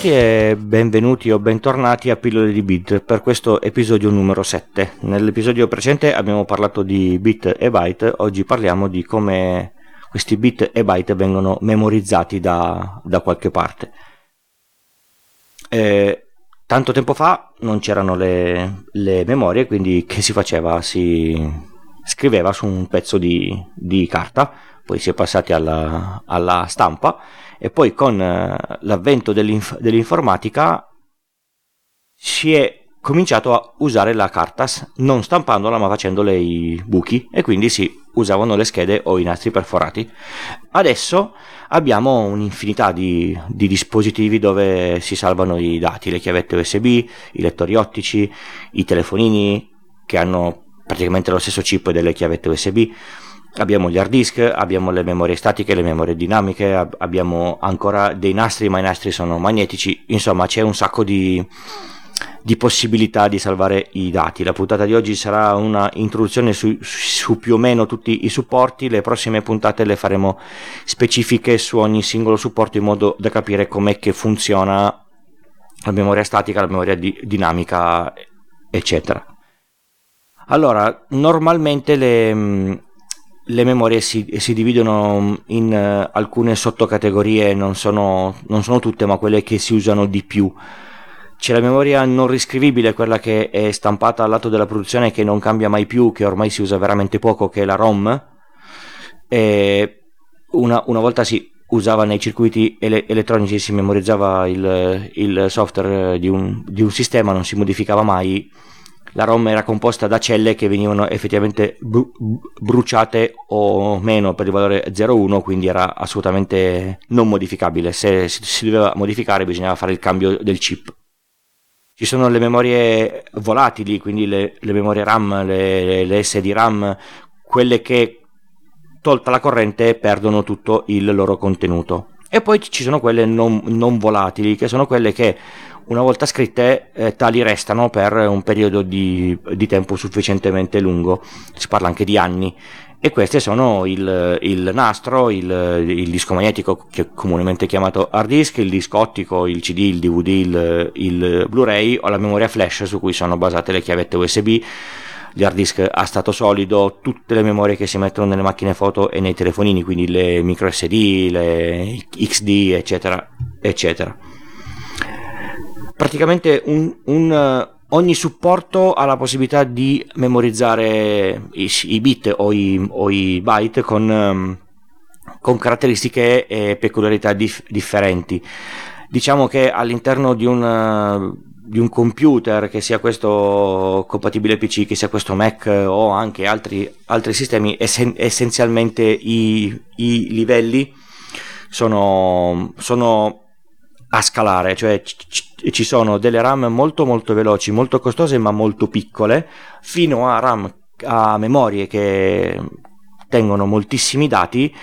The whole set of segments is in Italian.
Tutti e benvenuti o bentornati a Pillole di Bit per questo episodio numero 7. Nell'episodio precedente abbiamo parlato di bit e byte, oggi parliamo di come questi bit e byte vengono memorizzati da, da qualche parte. E, tanto tempo fa non c'erano le, le, memorie, quindi che si faceva? Si scriveva su un pezzo di, di carta, poi si è passati alla, alla stampa e poi con eh, l'avvento dell'inf- dell'informatica si è cominciato a usare la carta non stampandola ma facendole i buchi e quindi si usavano le schede o i nastri perforati. Adesso abbiamo un'infinità di, di, dispositivi dove si salvano i dati, le chiavette USB, i lettori ottici, i telefonini che hanno praticamente lo stesso chip delle chiavette USB abbiamo gli hard disk, abbiamo le memorie statiche, le memorie dinamiche, abbiamo ancora dei nastri, ma i nastri sono magnetici, insomma c'è un sacco di, di possibilità di salvare i dati. La puntata di oggi sarà una introduzione su, su, più o meno tutti i supporti, le prossime puntate le faremo specifiche su ogni singolo supporto in modo da capire com'è che funziona la memoria statica, la memoria di, dinamica, eccetera. Allora, normalmente le, le memorie si, si dividono in uh, alcune sottocategorie, non sono, non sono tutte, ma quelle che si usano di più. C'è la memoria non riscrivibile, quella che è stampata al lato della produzione che non cambia mai più, che ormai si usa veramente poco, che è la ROM. Una, una volta si usava nei circuiti ele- elettronici, si memorizzava il, il software di un, di un sistema, non si modificava mai la ROM era composta da celle che venivano effettivamente bru- bruciate o meno per il valore 0,1 quindi era assolutamente non modificabile. Se si doveva modificare bisognava fare il cambio del chip. Ci sono le memorie volatili quindi le, le memorie RAM le, le SD RAM quelle che tolta la corrente perdono tutto il loro contenuto. E poi ci sono quelle non, non volatili che sono quelle che una volta scritte eh, tali restano per un periodo di, di, tempo sufficientemente lungo, si parla anche di anni, e queste sono il, il nastro, il, il, disco magnetico che è comunemente chiamato hard disk, il disco ottico, il CD, il DVD, il, il Blu-ray o la memoria flash su cui sono basate le chiavette USB gli hard disk a stato solido, tutte le memorie che si mettono nelle macchine foto e nei telefonini, quindi le micro SD, le XD, eccetera, eccetera praticamente un, un, eh, ogni supporto ha la possibilità di memorizzare i, i bit o i, o i, byte con, um, con caratteristiche e peculiarità dif- differenti. Diciamo che all'interno di un, uh, di un computer, che sia questo compatibile PC, che sia questo Mac o anche altri, altri sistemi, essen- essenzialmente i, i livelli sono, sono a scalare, cioè c- ci sono delle RAM molto molto veloci, molto costose ma molto piccole, fino a RAM a memorie che tengono moltissimi dati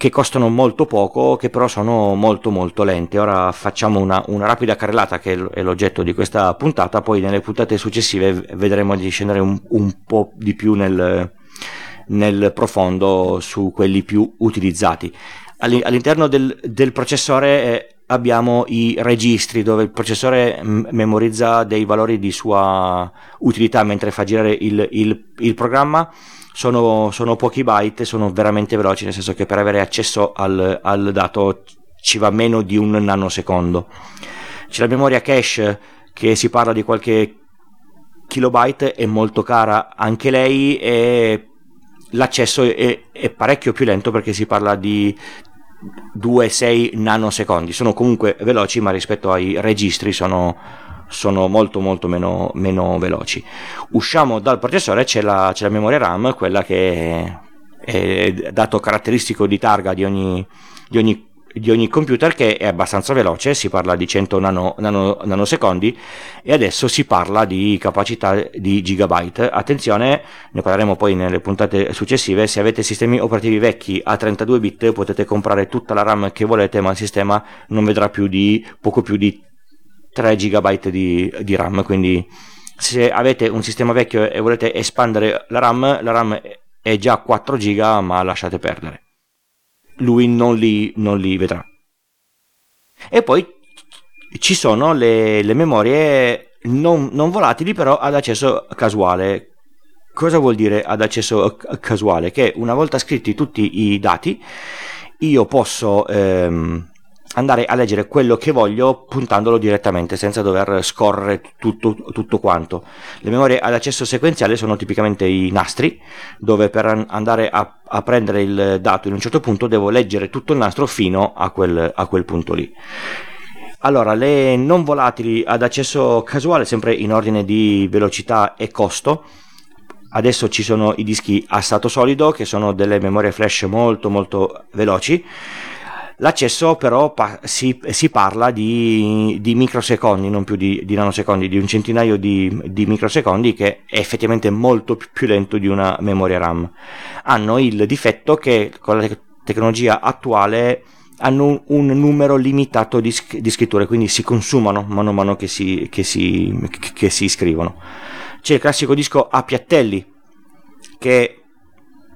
che costano molto poco, che però sono molto molto lente. Ora facciamo una, una, rapida carrellata che è l'oggetto di questa puntata, poi nelle puntate successive vedremo di scendere un, un po' di più nel, nel profondo su quelli più utilizzati. All'interno del, del processore abbiamo i registri dove il processore memorizza dei valori di sua utilità mentre fa girare il, il, il programma. Sono, sono, pochi byte, sono veramente veloci, nel senso che per avere accesso al, al dato ci va meno di un nanosecondo. C'è la memoria cache che si parla di qualche kilobyte, è molto cara anche lei e l'accesso è, è, parecchio più lento perché si parla di 2-6 nanosecondi, sono comunque veloci ma rispetto ai registri sono, sono molto molto meno, meno, veloci. Usciamo dal processore, c'è la, c'è la memoria RAM, quella che è, è dato caratteristico di targa di ogni, di ogni di ogni computer che è abbastanza veloce, si parla di 100 nano, nano, nanosecondi e adesso si parla di capacità di gigabyte. Attenzione, ne parleremo poi nelle puntate successive, se avete sistemi operativi vecchi a 32 bit potete comprare tutta la RAM che volete, ma il sistema non vedrà più di poco più di 3 gigabyte di, di RAM, quindi se avete un sistema vecchio e volete espandere la RAM, la RAM è già 4 giga, ma lasciate perdere lui non li, non li vedrà. E poi ci sono le, le memorie non, non, volatili però ad accesso casuale. Cosa vuol dire ad accesso casuale? Che una volta scritti tutti i dati io posso ehm, andare a leggere quello che voglio puntandolo direttamente senza dover scorrere tutto, tutto, quanto. Le memorie ad accesso sequenziale sono tipicamente i nastri, dove per andare a, a prendere il dato in un certo punto devo leggere tutto il nastro fino a quel, a quel punto lì. Allora, le non volatili ad accesso casuale, sempre in ordine di velocità e costo. Adesso ci sono i dischi a stato solido, che sono delle memorie flash molto molto veloci L'accesso però pa- si, si, parla di, di, microsecondi, non più di, di, nanosecondi, di un centinaio di, di, microsecondi che è effettivamente molto più lento di una memoria RAM. Hanno il difetto che con la te- tecnologia attuale hanno un, un numero limitato di, di, scritture, quindi si consumano mano a mano che si, che si, che si scrivono. C'è il classico disco a piattelli che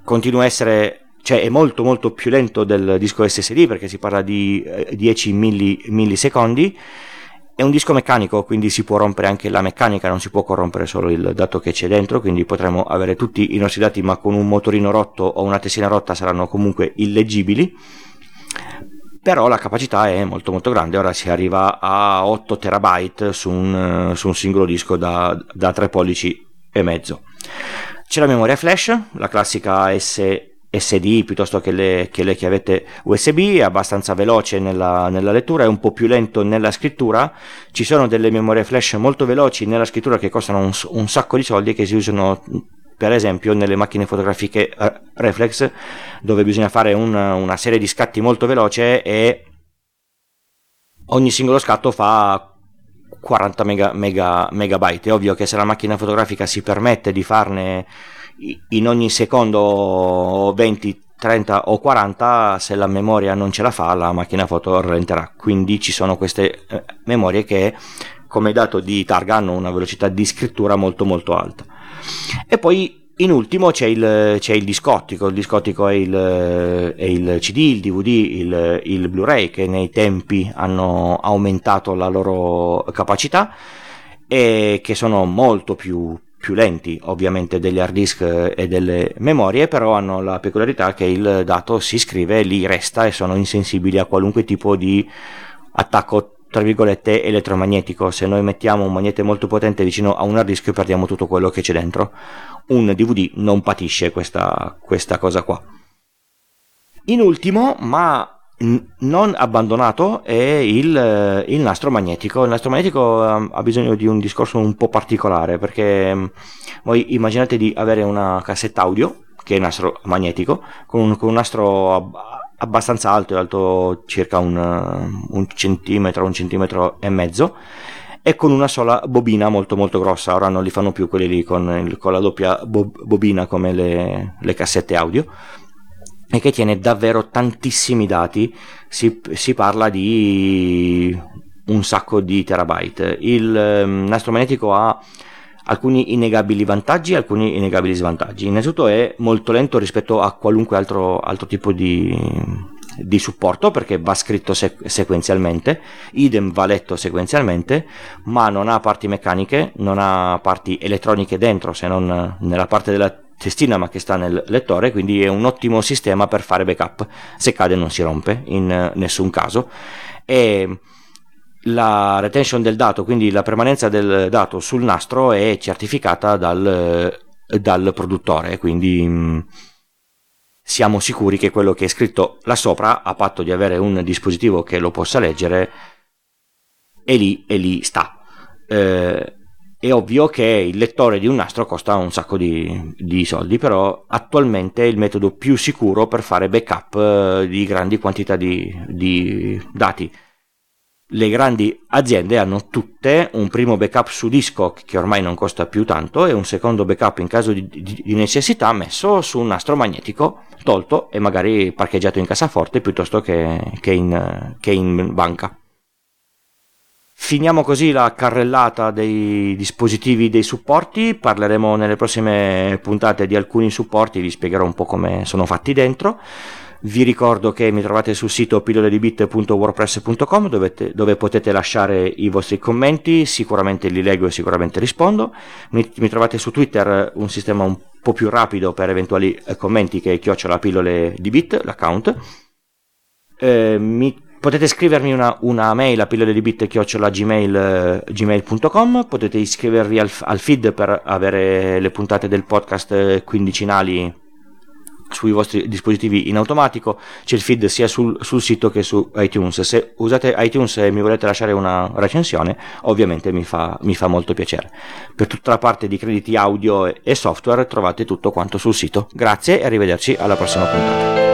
continua a essere cioè è molto molto più lento del disco SSD perché si parla di 10 eh, milli, millisecondi. È un disco meccanico quindi si può rompere anche la meccanica non si può corrompere solo il dato che c'è dentro quindi potremo avere tutti i nostri dati ma con un motorino rotto o una tessina rotta saranno comunque illeggibili. Però la capacità è molto molto grande. Ora si arriva a 8 terabyte su un, su un singolo disco da, da 3 pollici e mezzo. C'è la memoria flash la classica S SD piuttosto che le, che le, chiavette USB, è abbastanza veloce nella, nella, lettura, è un po' più lento nella scrittura, ci sono delle memorie flash molto veloci nella scrittura che costano un, un sacco di soldi e che si usano per esempio nelle macchine fotografiche eh, reflex dove bisogna fare una, una serie di scatti molto veloce e ogni singolo scatto fa 40 mega, mega, megabyte. È ovvio che se la macchina fotografica si permette di farne in ogni secondo 20, 30 o 40 se la memoria non ce la fa la macchina foto rallenterà quindi ci sono queste eh, memorie che come dato di targa hanno una velocità di scrittura molto molto alta e poi in ultimo c'è il, c'è il discottico, il discottico è il, è il CD, il DVD, il, il Blu-ray che nei tempi hanno aumentato la loro capacità e che sono molto più, più lenti ovviamente degli hard disk e delle memorie, però hanno la peculiarità che il dato si scrive, lì resta e sono insensibili a qualunque tipo di attacco tra virgolette elettromagnetico. Se noi mettiamo un magnete molto potente vicino a un hard disk perdiamo tutto quello che c'è dentro. Un DVD non patisce questa, questa cosa qua. In ultimo, ma non abbandonato è il, il, nastro magnetico. Il nastro magnetico um, ha bisogno di un discorso un po' particolare perché um, voi immaginate di avere una cassetta audio che è nastro magnetico con un, con un nastro abbastanza alto, alto circa un, un, centimetro, un centimetro e mezzo e con una sola bobina molto molto grossa. Ora non li fanno più quelli lì con, il, con la doppia bo- bobina come le, le cassette audio e che tiene davvero tantissimi dati, si, si parla di un sacco di terabyte. Il um, nastro magnetico ha alcuni innegabili vantaggi e alcuni innegabili svantaggi. Innanzitutto è molto lento rispetto a qualunque altro, altro tipo di, di, supporto perché va scritto sequ- sequenzialmente, idem va letto sequenzialmente, ma non ha parti meccaniche, non ha parti elettroniche dentro se non nella parte della testina ma che sta nel lettore, quindi è un ottimo sistema per fare backup. Se cade non si rompe in nessun caso. E la retention del dato, quindi la permanenza del dato sul nastro è certificata dal, dal produttore, quindi mm, siamo sicuri che quello che è scritto là sopra, a patto di avere un dispositivo che lo possa leggere, è lì e lì sta. Eh, è ovvio che il lettore di un nastro costa un sacco di, di, soldi, però attualmente è il metodo più sicuro per fare backup eh, di grandi quantità di, di, dati. Le grandi aziende hanno tutte un primo backup su disco che ormai non costa più tanto e un secondo backup in caso di, di necessità messo su un nastro magnetico tolto e magari parcheggiato in cassaforte piuttosto che, che, in, che in banca. Finiamo così la carrellata dei dispositivi dei supporti, parleremo nelle prossime puntate di alcuni supporti, vi spiegherò un po' come sono fatti dentro. Vi ricordo che mi trovate sul sito pilloledibit.wordpress.com dove, dove potete lasciare i vostri commenti, sicuramente li leggo e sicuramente rispondo. Mi, mi, trovate su Twitter, un sistema un po' più rapido per eventuali eh, commenti che chiocciola pillole di bit, l'account. Eh, mi Potete scrivermi una, una mail a pillole di bit gmail.com, potete iscrivervi al, al, feed per avere le puntate del podcast quindicinali sui vostri dispositivi in automatico. C'è il feed sia sul, sul, sito che su iTunes. Se usate iTunes e mi volete lasciare una recensione, ovviamente mi fa, mi fa molto piacere. Per tutta la parte di crediti audio e software trovate tutto quanto sul sito. Grazie e arrivederci alla prossima puntata.